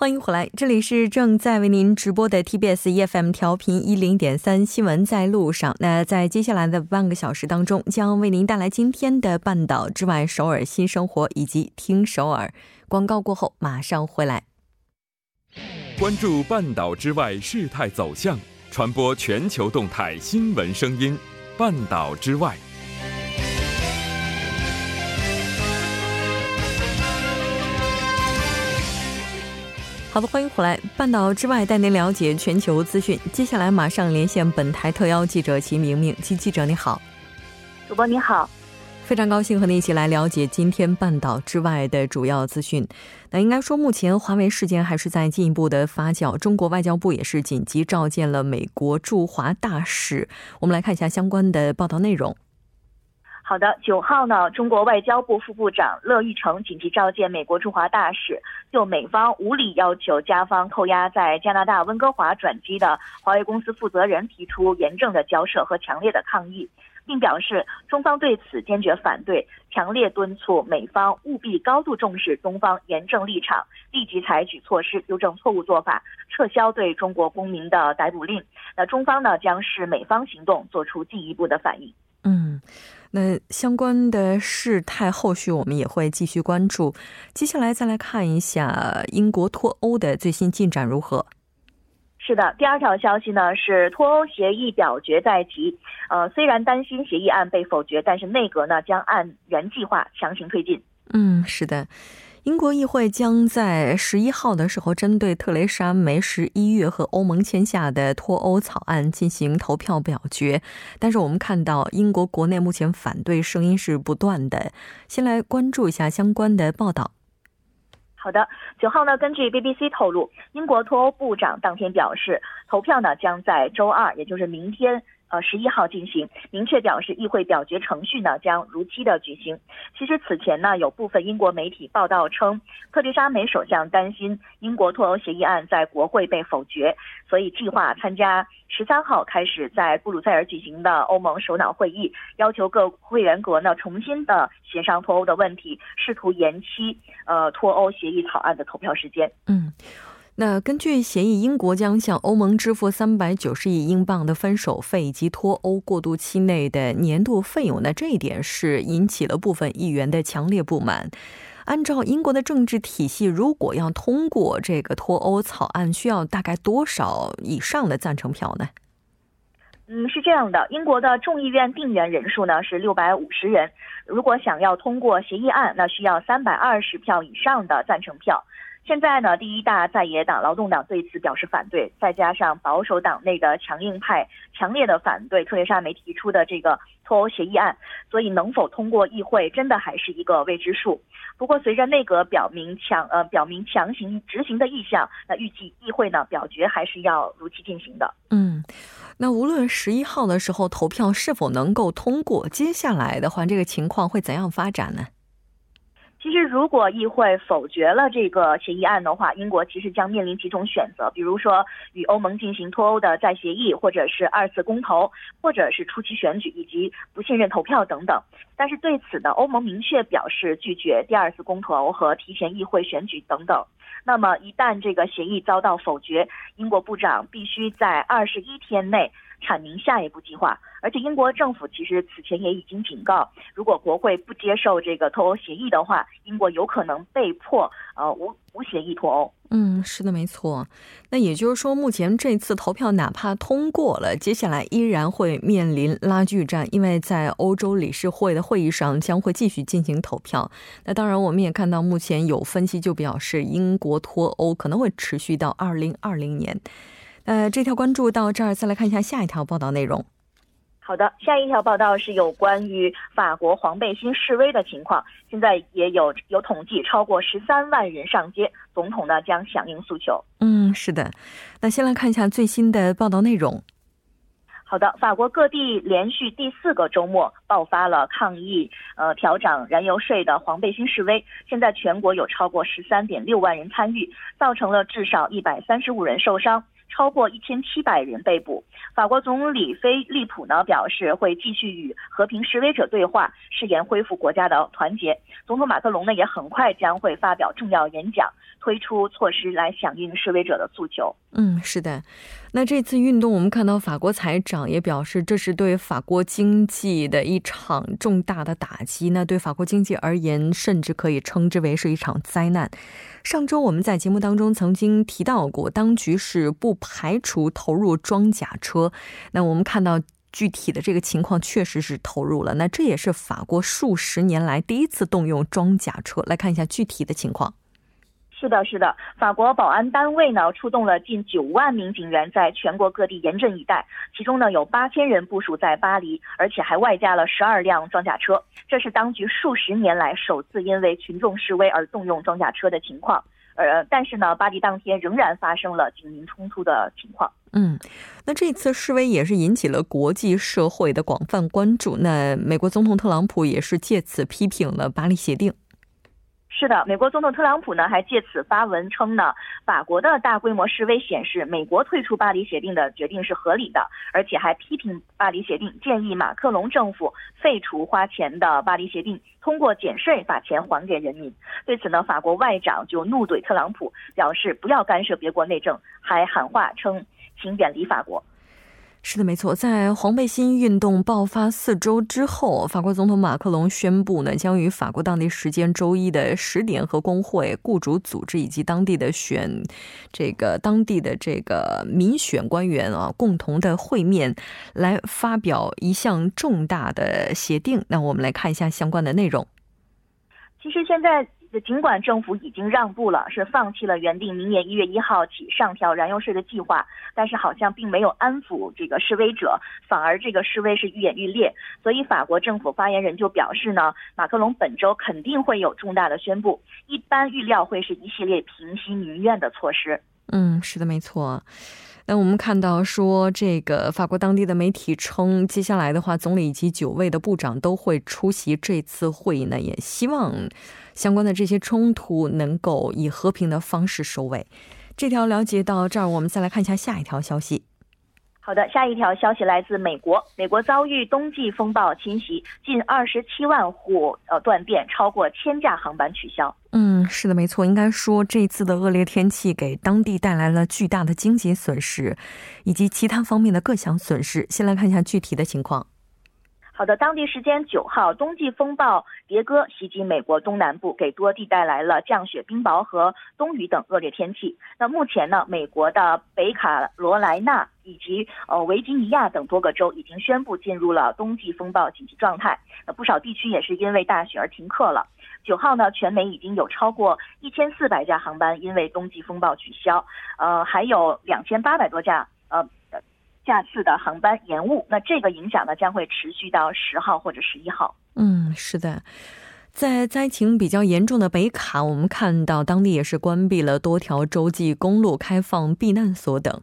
欢迎回来，这里是正在为您直播的 TBS EFM 调频一零点三新闻在路上。那在接下来的半个小时当中，将为您带来今天的半岛之外、首尔新生活以及听首尔。广告过后马上回来，关注半岛之外事态走向，传播全球动态新闻声音。半岛之外。好的，欢迎回来。半岛之外，带您了解全球资讯。接下来马上连线本台特邀记者齐明明。齐记者你好，主播你好，非常高兴和你一起来了解今天半岛之外的主要资讯。那应该说，目前华为事件还是在进一步的发酵。中国外交部也是紧急召见了美国驻华大使。我们来看一下相关的报道内容。好的，九号呢，中国外交部副部长乐玉成紧急召见美国驻华大使，就美方无理要求加方扣押在加拿大温哥华转机的华为公司负责人提出严正的交涉和强烈的抗议，并表示中方对此坚决反对，强烈敦促美方务必高度重视中方严正立场，立即采取措施纠正错误做法，撤销对中国公民的逮捕令。那中方呢，将视美方行动做出进一步的反应。嗯。那相关的事态后续我们也会继续关注。接下来再来看一下英国脱欧的最新进展如何？是的，第二条消息呢是脱欧协议表决在即。呃，虽然担心协议案被否决，但是内阁呢将按原计划强行推进。嗯，是的。英国议会将在十一号的时候，针对特蕾莎梅十一月和欧盟签下的脱欧草案进行投票表决。但是我们看到，英国国内目前反对声音是不断的。先来关注一下相关的报道。好的，九号呢，根据 BBC 透露，英国脱欧部长当天表示，投票呢将在周二，也就是明天。呃，十一号进行，明确表示议会表决程序呢将如期的举行。其实此前呢，有部分英国媒体报道称，特蕾莎梅首相担心英国脱欧协议案在国会被否决，所以计划参加十三号开始在布鲁塞尔举行的欧盟首脑会议，要求各会员国呢重新的协商脱欧的问题，试图延期呃脱欧协议草案的投票时间。嗯。那根据协议，英国将向欧盟支付三百九十亿英镑的分手费以及脱欧过渡期内的年度费用。那这一点是引起了部分议员的强烈不满。按照英国的政治体系，如果要通过这个脱欧草案，需要大概多少以上的赞成票呢？嗯，是这样的，英国的众议院定员人数呢是六百五十人，如果想要通过协议案，那需要三百二十票以上的赞成票。现在呢，第一大在野党劳动党对此表示反对，再加上保守党内的强硬派强烈的反对特蕾莎梅提出的这个脱欧协议案，所以能否通过议会真的还是一个未知数。不过，随着内阁表明强呃表明强行执行的意向，那预计议会呢表决还是要如期进行的。嗯，那无论十一号的时候投票是否能够通过，接下来的话这个情况会怎样发展呢？其实，如果议会否决了这个协议案的话，英国其实将面临几种选择，比如说与欧盟进行脱欧的再协议，或者是二次公投，或者是初期选举以及不信任投票等等。但是对此呢，欧盟明确表示拒绝第二次公投和提前议会选举等等。那么一旦这个协议遭到否决，英国部长必须在二十一天内。阐明下一步计划，而且英国政府其实此前也已经警告，如果国会不接受这个脱欧协议的话，英国有可能被迫呃无无协议脱欧。嗯，是的，没错。那也就是说，目前这次投票哪怕通过了，接下来依然会面临拉锯战，因为在欧洲理事会的会议上将会继续进行投票。那当然，我们也看到目前有分析就表示，英国脱欧可能会持续到二零二零年。呃，这条关注到这儿，再来看一下下一条报道内容。好的，下一条报道是有关于法国黄背心示威的情况。现在也有有统计，超过十三万人上街，总统呢将响应诉求。嗯，是的。那先来看一下最新的报道内容。好的，法国各地连续第四个周末爆发了抗议，呃，调涨燃油税的黄背心示威。现在全国有超过十三点六万人参与，造成了至少一百三十五人受伤，超过一千七百人被捕。法国总理菲利普呢表示会继续与和平示威者对话，誓言恢复国家的团结。总统马克龙呢也很快将会发表重要演讲。推出措施来响应示威者的诉求。嗯，是的。那这次运动，我们看到法国财长也表示，这是对法国经济的一场重大的打击。那对法国经济而言，甚至可以称之为是一场灾难。上周我们在节目当中曾经提到过，当局是不排除投入装甲车。那我们看到具体的这个情况，确实是投入了。那这也是法国数十年来第一次动用装甲车。来看一下具体的情况。是的，是的，法国保安单位呢出动了近九万名警员，在全国各地严阵以待。其中呢有八千人部署在巴黎，而且还外加了十二辆装甲车。这是当局数十年来首次因为群众示威而动用装甲车的情况。呃，但是呢，巴黎当天仍然发生了警民冲突的情况。嗯，那这次示威也是引起了国际社会的广泛关注。那美国总统特朗普也是借此批评了巴黎协定。是的，美国总统特朗普呢还借此发文称呢，法国的大规模示威显示美国退出巴黎协定的决定是合理的，而且还批评巴黎协定，建议马克龙政府废除花钱的巴黎协定，通过减税把钱还给人民。对此呢，法国外长就怒怼特朗普，表示不要干涉别国内政，还喊话称请远离法国。是的，没错。在黄背心运动爆发四周之后，法国总统马克龙宣布呢，将于法国当地时间周一的十点和工会、雇主组织以及当地的选这个当地的这个民选官员啊，共同的会面，来发表一项重大的协定。那我们来看一下相关的内容。其实现在。尽管政府已经让步了，是放弃了原定明年一月一号起上调燃油税的计划，但是好像并没有安抚这个示威者，反而这个示威是愈演愈烈。所以法国政府发言人就表示呢，马克龙本周肯定会有重大的宣布，一般预料会是一系列平息民怨的措施。嗯，是的，没错。那我们看到说，这个法国当地的媒体称，接下来的话，总理以及九位的部长都会出席这次会议呢，也希望相关的这些冲突能够以和平的方式收尾。这条了解到这儿，我们再来看一下下一条消息。好的，下一条消息来自美国。美国遭遇冬季风暴侵袭，近二十七万户呃断电，超过千架航班取消。嗯，是的，没错。应该说，这次的恶劣天气给当地带来了巨大的经济损失，以及其他方面的各项损失。先来看一下具体的情况。好的，当地时间九号，冬季风暴迭戈袭击美国东南部，给多地带来了降雪、冰雹和冬雨等恶劣天气。那目前呢，美国的北卡罗来纳以及呃维吉尼亚等多个州已经宣布进入了冬季风暴紧急状态。那不少地区也是因为大雪而停课了。九号呢，全美已经有超过一千四百架航班因为冬季风暴取消，呃，还有两千八百多架下次的航班延误，那这个影响呢将会持续到十号或者十一号。嗯，是的，在灾情比较严重的北卡，我们看到当地也是关闭了多条洲际公路，开放避难所等。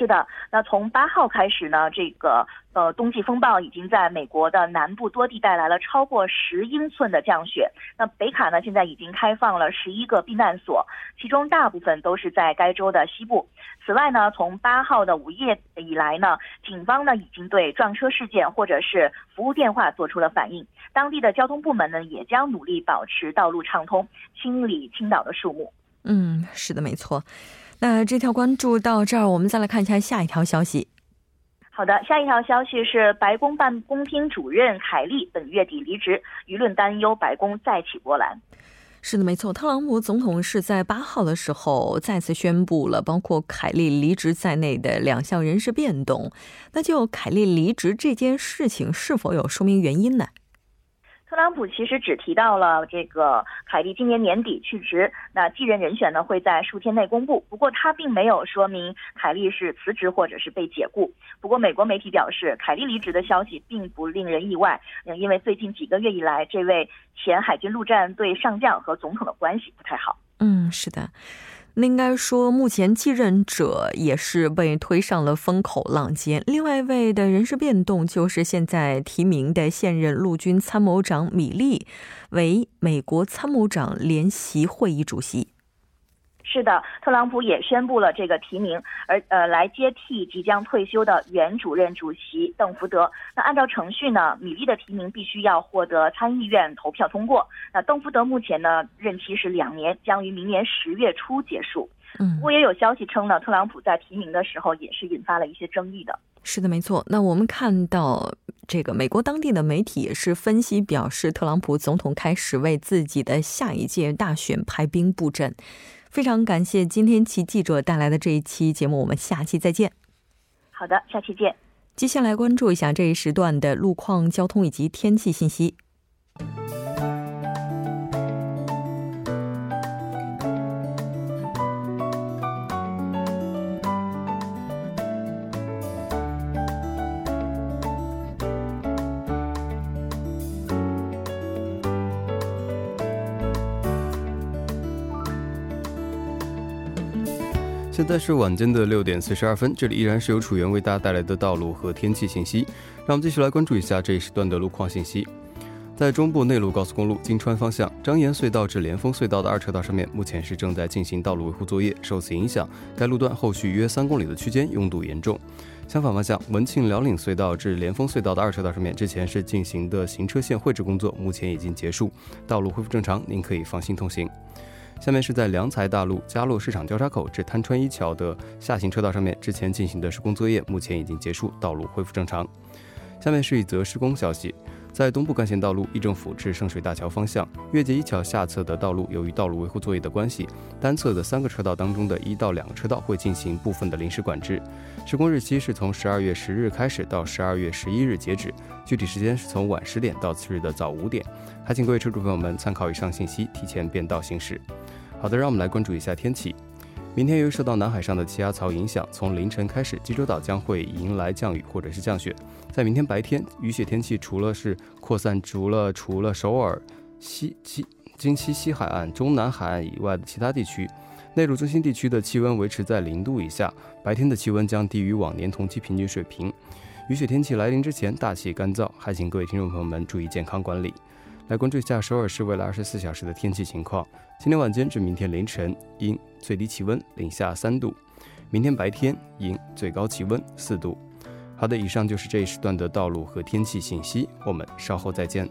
是的，那从八号开始呢，这个呃冬季风暴已经在美国的南部多地带来了超过十英寸的降雪。那北卡呢，现在已经开放了十一个避难所，其中大部分都是在该州的西部。此外呢，从八号的午夜以来呢，警方呢已经对撞车事件或者是服务电话做出了反应。当地的交通部门呢，也将努力保持道路畅通，清理倾倒的树木。嗯，是的，没错。那这条关注到这儿，我们再来看一下下一条消息。好的，下一条消息是白宫办公厅主任凯利本月底离职，舆论担忧白宫再起波澜。是的，没错，特朗普总统是在八号的时候再次宣布了包括凯利离职在内的两项人事变动。那就凯利离职这件事情，是否有说明原因呢？特朗普其实只提到了这个凯利今年年底去职，那继任人选呢会在数天内公布。不过他并没有说明凯利是辞职或者是被解雇。不过美国媒体表示，凯利离职的消息并不令人意外，因为最近几个月以来，这位前海军陆战队上将和总统的关系不太好。嗯，是的。应该说，目前继任者也是被推上了风口浪尖。另外一位的人事变动，就是现在提名的现任陆军参谋长米利为美国参谋长联席会议主席。是的，特朗普也宣布了这个提名，而呃来接替即将退休的原主任主席邓福德。那按照程序呢，米利的提名必须要获得参议院投票通过。那邓福德目前呢任期是两年，将于明年十月初结束。嗯，不过也有消息称呢，特朗普在提名的时候也是引发了一些争议的。是的，没错。那我们看到这个美国当地的媒体也是分析表示，特朗普总统开始为自己的下一届大选排兵布阵。非常感谢今天其记者带来的这一期节目，我们下期再见。好的，下期见。接下来关注一下这一时段的路况、交通以及天气信息。现在是晚间的六点四十二分，这里依然是由楚源为大家带来的道路和天气信息。让我们继续来关注一下这一时段的路况信息。在中部内陆高速公路金川方向张岩隧道至连峰隧道的二车道上面，目前是正在进行道路维护作业，受此影响，该路段后续约三公里的区间拥堵严重。相反方向文庆辽岭隧道至连峰隧道的二车道上面，之前是进行的行车线绘制工作，目前已经结束，道路恢复正常，您可以放心通行。下面是在良才大路嘉洛市场交叉口至滩川一桥的下行车道上面，之前进行的施工作业目前已经结束，道路恢复正常。下面是一则施工消息，在东部干线道路义政府至圣水大桥方向月界一桥下侧的道路，由于道路维护作业的关系，单侧的三个车道当中的一到两个车道会进行部分的临时管制。施工日期是从十二月十日开始到十二月十一日截止，具体时间是从晚十点到次日的早五点。还请各位车主朋友们参考以上信息，提前变道行驶。好的，让我们来关注一下天气。明天由于受到南海上的气压槽影响，从凌晨开始，济州岛将会迎来降雨或者是降雪。在明天白天，雨雪天气除了是扩散，除了除了首尔西西京西西海岸、中南海岸以外的其他地区，内陆中心地区的气温维持在零度以下，白天的气温将低于往年同期平均水平。雨雪天气来临之前，大气干燥，还请各位听众朋友们注意健康管理。来关注一下首尔市未来二十四小时的天气情况。今天晚间至明天凌晨阴，最低气温零下三度；明天白天阴，最高气温四度。好的，以上就是这一时段的道路和天气信息。我们稍后再见。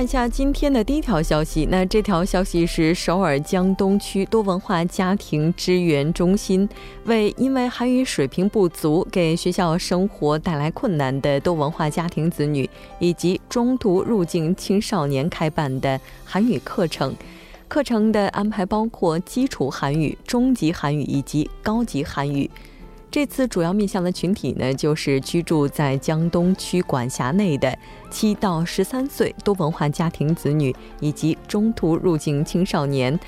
看一下今天的第一条消息。那这条消息是首尔江东区多文化家庭支援中心为因为韩语水平不足给学校生活带来困难的多文化家庭子女以及中途入境青少年开办的韩语课程。课程的安排包括基础韩语、中级韩语以及高级韩语。这次主要面向的群体呢，就是居住在江东区管辖内的七到十三岁多文化家庭子女以及中途入境青少年。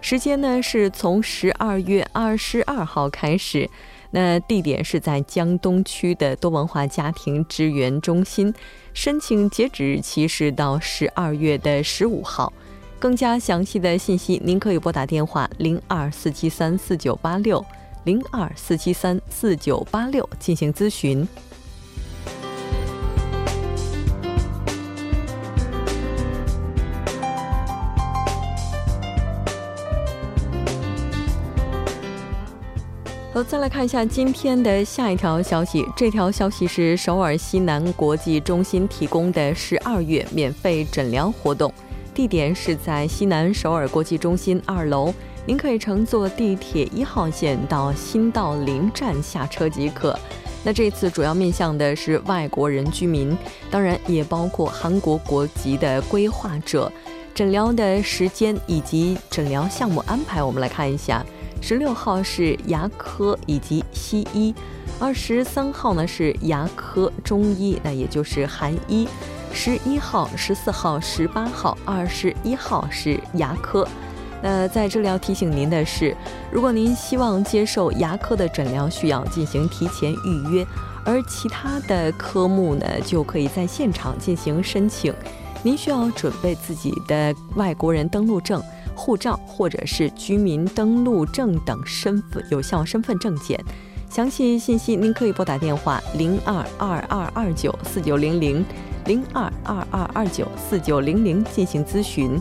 时间呢是从十二月二十二号开始，那地点是在江东区的多文化家庭支援中心。申请截止日期是到十二月的十五号。更加详细的信息，您可以拨打电话零二四七三四九八六。零二四七三四九八六进行咨询。好，再来看一下今天的下一条消息。这条消息是首尔西南国际中心提供的十二月免费诊疗活动，地点是在西南首尔国际中心二楼。您可以乘坐地铁一号线到新道林站下车即可。那这次主要面向的是外国人居民，当然也包括韩国国籍的规划者。诊疗的时间以及诊疗项目安排，我们来看一下：十六号是牙科以及西医，二十三号呢是牙科、中医，那也就是韩医；十一号、十四号、十八号、二十一号是牙科。那在这里要提醒您的是，如果您希望接受牙科的诊疗，需要进行提前预约；而其他的科目呢，就可以在现场进行申请。您需要准备自己的外国人登录证、护照或者是居民登录证等身份有效身份证件。详细信息您可以拨打电话零二二二二九四九零零零二二二二九四九零零进行咨询。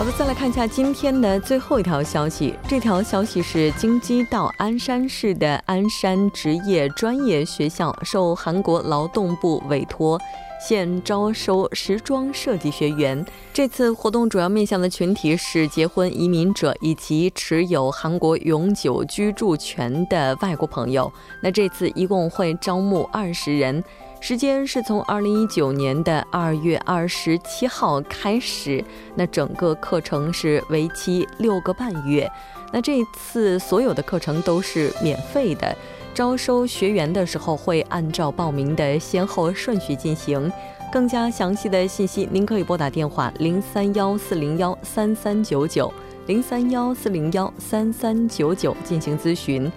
好的再来看一下今天的最后一条消息。这条消息是京畿道鞍山市的鞍山职业专业学校受韩国劳动部委托，现招收时装设计学员。这次活动主要面向的群体是结婚移民者以及持有韩国永久居住权的外国朋友。那这次一共会招募二十人。时间是从二零一九年的二月二十七号开始，那整个课程是为期六个半月。那这次所有的课程都是免费的，招收学员的时候会按照报名的先后顺序进行。更加详细的信息，您可以拨打电话零三幺四零幺三三九九零三幺四零幺三三九九进行咨询。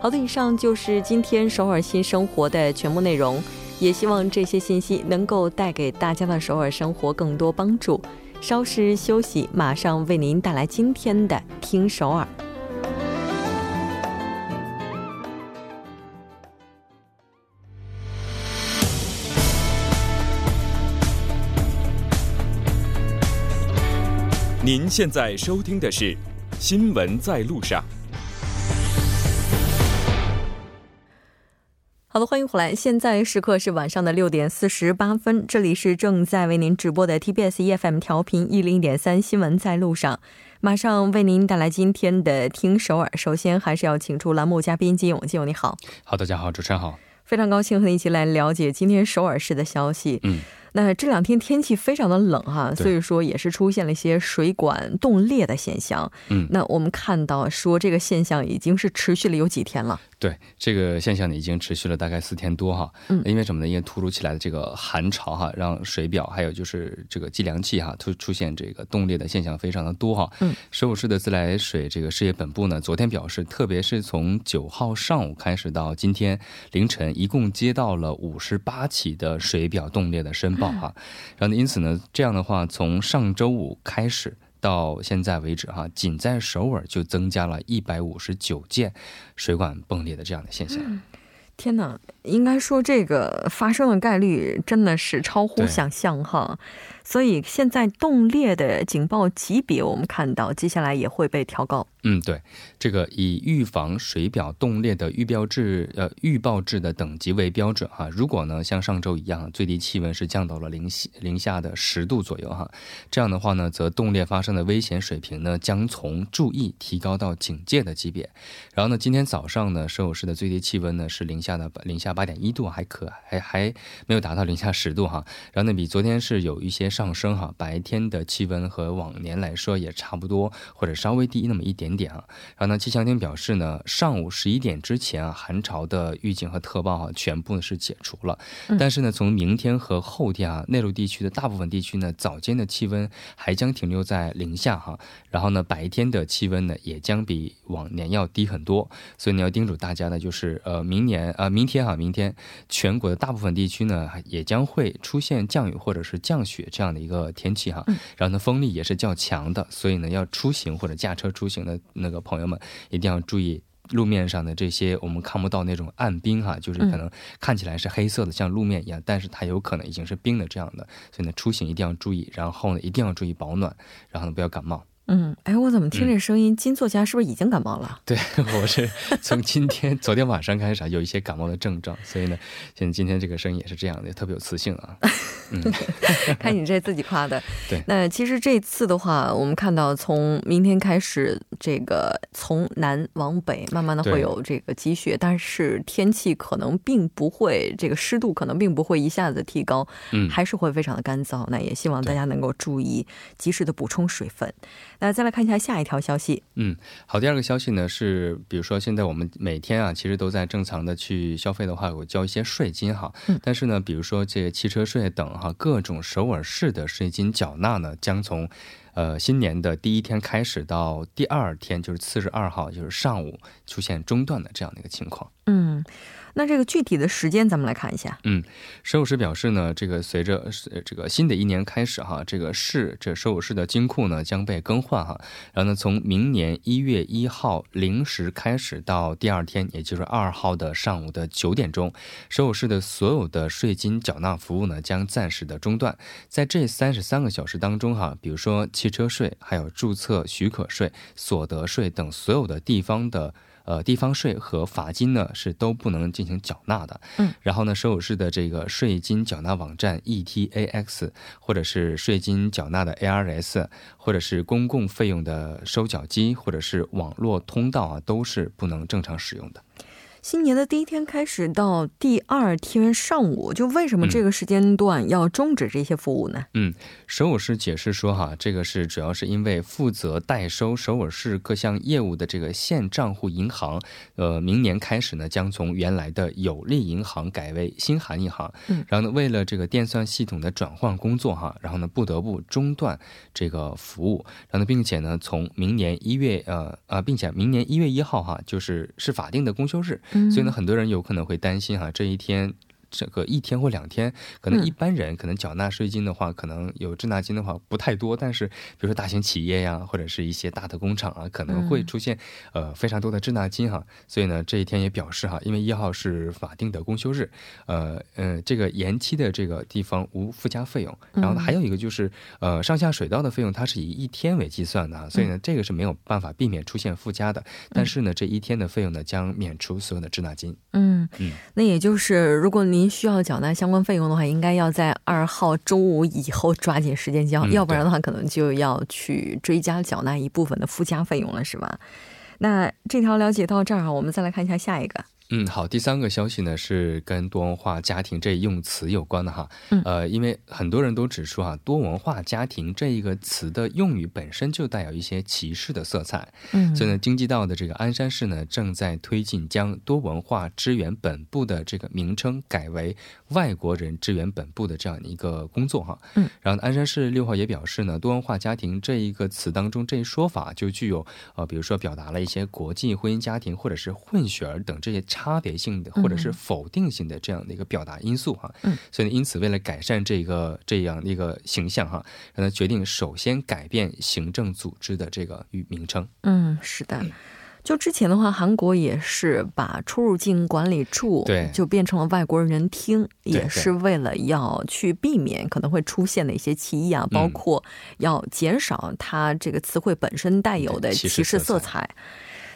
好的，以上就是今天首尔新生活的全部内容。也希望这些信息能够带给大家的首尔生活更多帮助。稍事休息，马上为您带来今天的《听首尔》。您现在收听的是《新闻在路上》。好的，欢迎回来。现在时刻是晚上的六点四十八分，这里是正在为您直播的 TBS EFM 调频一零一点三新闻在路上，马上为您带来今天的听首尔。首先还是要请出栏目嘉宾金勇，金勇你好。好，大家好，主持人好，非常高兴和你一起来了解今天首尔市的消息。嗯。那这两天天气非常的冷哈，所以说也是出现了一些水管冻裂的现象。嗯，那我们看到说这个现象已经是持续了有几天了。对，这个现象呢已经持续了大概四天多哈。嗯，因为什么呢？因为突如其来的这个寒潮哈，让水表还有就是这个计量器哈，出出现这个冻裂的现象非常的多哈。嗯，首尔市的自来水这个事业本部呢，昨天表示，特别是从九号上午开始到今天凌晨，一共接到了五十八起的水表冻裂的申。报哈，然后呢，因此呢，这样的话，从上周五开始到现在为止哈，仅在首尔就增加了一百五十九件水管崩裂的这样的现象。天哪，应该说这个发生的概率真的是超乎想象哈。所以现在冻裂的警报级别，我们看到接下来也会被调高。嗯，对，这个以预防水表冻裂的预标志呃预报制的等级为标准哈。如果呢像上周一样，最低气温是降到了零下零下的十度左右哈，这样的话呢，则冻裂发生的危险水平呢将从注意提高到警戒的级别。然后呢，今天早上呢，首尔市的最低气温呢是零下的零下八点一度，还可还还没有达到零下十度哈。然后呢，比昨天是有一些上升哈，白天的气温和往年来说也差不多，或者稍微低那么一点。点啊，然后呢，气象厅表示呢，上午十一点之前啊，寒潮的预警和特报啊，全部是解除了。但是呢，从明天和后天啊，内陆地区的大部分地区呢，早间的气温还将停留在零下哈。然后呢，白天的气温呢，也将比往年要低很多。所以你要叮嘱大家呢，就是呃，明年呃，明天哈，明天全国的大部分地区呢，也将会出现降雨或者是降雪这样的一个天气哈。然后呢，风力也是较强的，所以呢，要出行或者驾车出行的。那个朋友们一定要注意路面上的这些我们看不到那种暗冰哈，就是可能看起来是黑色的，像路面一样，但是它有可能已经是冰的这样的。所以呢，出行一定要注意，然后呢，一定要注意保暖，然后呢，不要感冒。嗯，哎，我怎么听这声音，金作家是不是已经感冒了？对，我是从今天、昨天晚上开始啊，有一些感冒的症状，所以呢，现在今天这个声音也是这样的，特别有磁性啊。嗯，看你这自己夸的。对，那其实这次的话，我们看到从明天开始，这个从南往北，慢慢的会有这个积雪，但是天气可能并不会，这个湿度可能并不会一下子提高，嗯，还是会非常的干燥。那也希望大家能够注意，及时的补充水分。那再来看一下下一条消息。嗯，好，第二个消息呢是，比如说现在我们每天啊，其实都在正常的去消费的话，我交一些税金哈。嗯。但是呢，比如说这个汽车税等哈，各种首尔市的税金缴纳呢，将从，呃，新年的第一天开始到第二天，就是四十二号，就是上午出现中断的这样的一个情况。嗯。那这个具体的时间，咱们来看一下。嗯，首尔市表示呢，这个随着这个新的一年开始哈，这个市这首尔市的金库呢将被更换哈。然后呢，从明年一月一号零时开始到第二天，也就是二号的上午的九点钟，首尔市的所有的税金缴纳服务呢将暂时的中断。在这三十三个小时当中哈，比如说汽车税、还有注册许可税、所得税等所有的地方的。呃，地方税和罚金呢是都不能进行缴纳的。嗯，然后呢，首尔市的这个税金缴纳网站 ETAX，或者是税金缴纳的 ARS，或者是公共费用的收缴机，或者是网络通道啊，都是不能正常使用的。新年的第一天开始到第二天上午，就为什么这个时间段要终止这些服务呢？嗯，首尔市解释说，哈，这个是主要是因为负责代收首尔市各项业务的这个现账户银行，呃，明年开始呢，将从原来的有利银行改为新韩银行。嗯，然后呢，为了这个电算系统的转换工作，哈，然后呢，不得不中断这个服务。然后呢，并且呢，从明年一月，呃呃，并且明年一月一号，哈，就是是法定的公休日。所以呢，很多人有可能会担心哈，这一天。这个一天或两天，可能一般人可能缴纳税金的话，可能有滞纳金的话不太多。但是，比如说大型企业呀，或者是一些大的工厂啊，可能会出现呃非常多的滞纳金哈。所以呢，这一天也表示哈，因为一号是法定的公休日，呃呃，这个延期的这个地方无附加费用。然后呢，还有一个就是呃上下水道的费用，它是以一天为计算的，所以呢，这个是没有办法避免出现附加的。但是呢，这一天的费用呢，将免除所有的滞纳金。嗯嗯，那也就是如果你您需要缴纳相关费用的话，应该要在二号周五以后抓紧时间交，要不然的话，可能就要去追加缴纳一部分的附加费用了，是吧？那这条了解到这儿啊，我们再来看一下下一个。嗯，好，第三个消息呢是跟多文化家庭这一用词有关的哈。嗯，呃，因为很多人都指出啊，多文化家庭这一个词的用语本身就带有一些歧视的色彩。嗯，所以呢，经济道的这个鞍山市呢正在推进将多文化支援本部的这个名称改为外国人支援本部的这样一个工作哈。嗯，然后鞍山市六号也表示呢，多文化家庭这一个词当中这一说法就具有呃，比如说表达了一些国际婚姻家庭或者是混血儿等这些。差别性的或者是否定性的这样的一个表达因素哈，嗯，所以因此为了改善这个这样的一个形象哈，让他决定首先改变行政组织的这个与名称。嗯，是的，就之前的话，韩国也是把出入境管理处对。就变成了外国人厅，也是为了要去避免可能会出现的一些歧义啊，包括要减少它这个词汇本身带有的歧视色彩。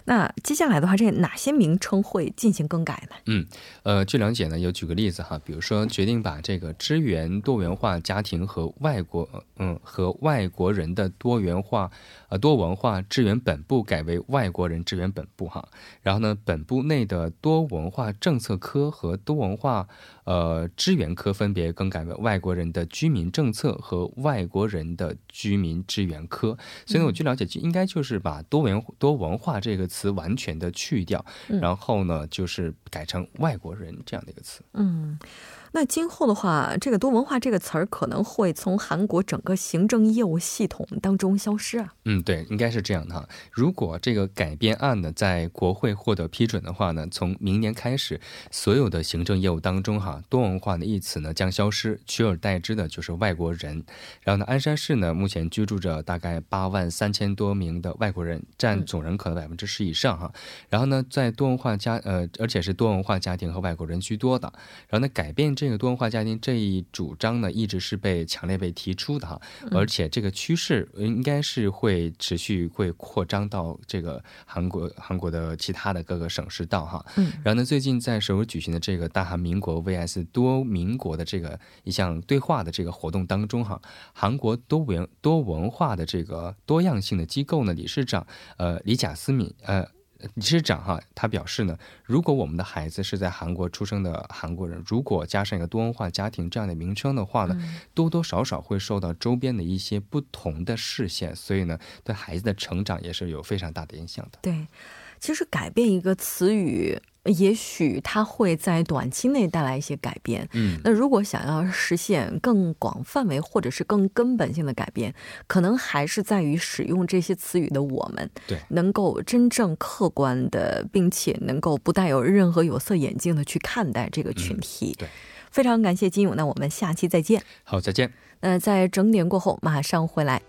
那接下来的话，这哪些名称会进行更改呢？嗯，呃，据了解呢，有举个例子哈，比如说决定把这个支援多元化家庭和外国，嗯，和外国人的多元化。呃多文化支援本部改为外国人支援本部哈，然后呢，本部内的多文化政策科和多文化呃支援科分别更改为外国人的居民政策和外国人的居民支援科。所以呢，我据了解，就应该就是把多元多文化这个词完全的去掉，然后呢，就是改成外国人这样的一个词。嗯。那今后的话，这个多文化这个词儿可能会从韩国整个行政业务系统当中消失啊。嗯，对，应该是这样的哈。如果这个改编案呢在国会获得批准的话呢，从明年开始，所有的行政业务当中哈，多文化的一词呢将消失，取而代之的就是外国人。然后呢，鞍山市呢目前居住着大概八万三千多名的外国人，占总人口的百分之十以上哈。然后呢，在多文化家呃，而且是多文化家庭和外国人居多的。然后呢，改变这。这个多文化家庭这一主张呢，一直是被强烈被提出的哈，而且这个趋势应该是会持续会扩张到这个韩国韩国的其他的各个省市道哈。嗯，然后呢，最近在首尔举行的这个大韩民国 VS 多民国的这个一项对话的这个活动当中哈，韩国多文多文化的这个多样性的机构呢理事长呃李贾思敏呃。理事长哈，他表示呢，如果我们的孩子是在韩国出生的韩国人，如果加上一个多文化家庭这样的名称的话呢，多多少少会受到周边的一些不同的视线，所以呢，对孩子的成长也是有非常大的影响的。对，其实改变一个词语。也许它会在短期内带来一些改变。嗯，那如果想要实现更广范围或者是更根本性的改变，可能还是在于使用这些词语的我们，对，能够真正客观的，并且能够不带有任何有色眼镜的去看待这个群体。对，非常感谢金勇，那我们下期再见。好，再见。那在整点过后马上回来。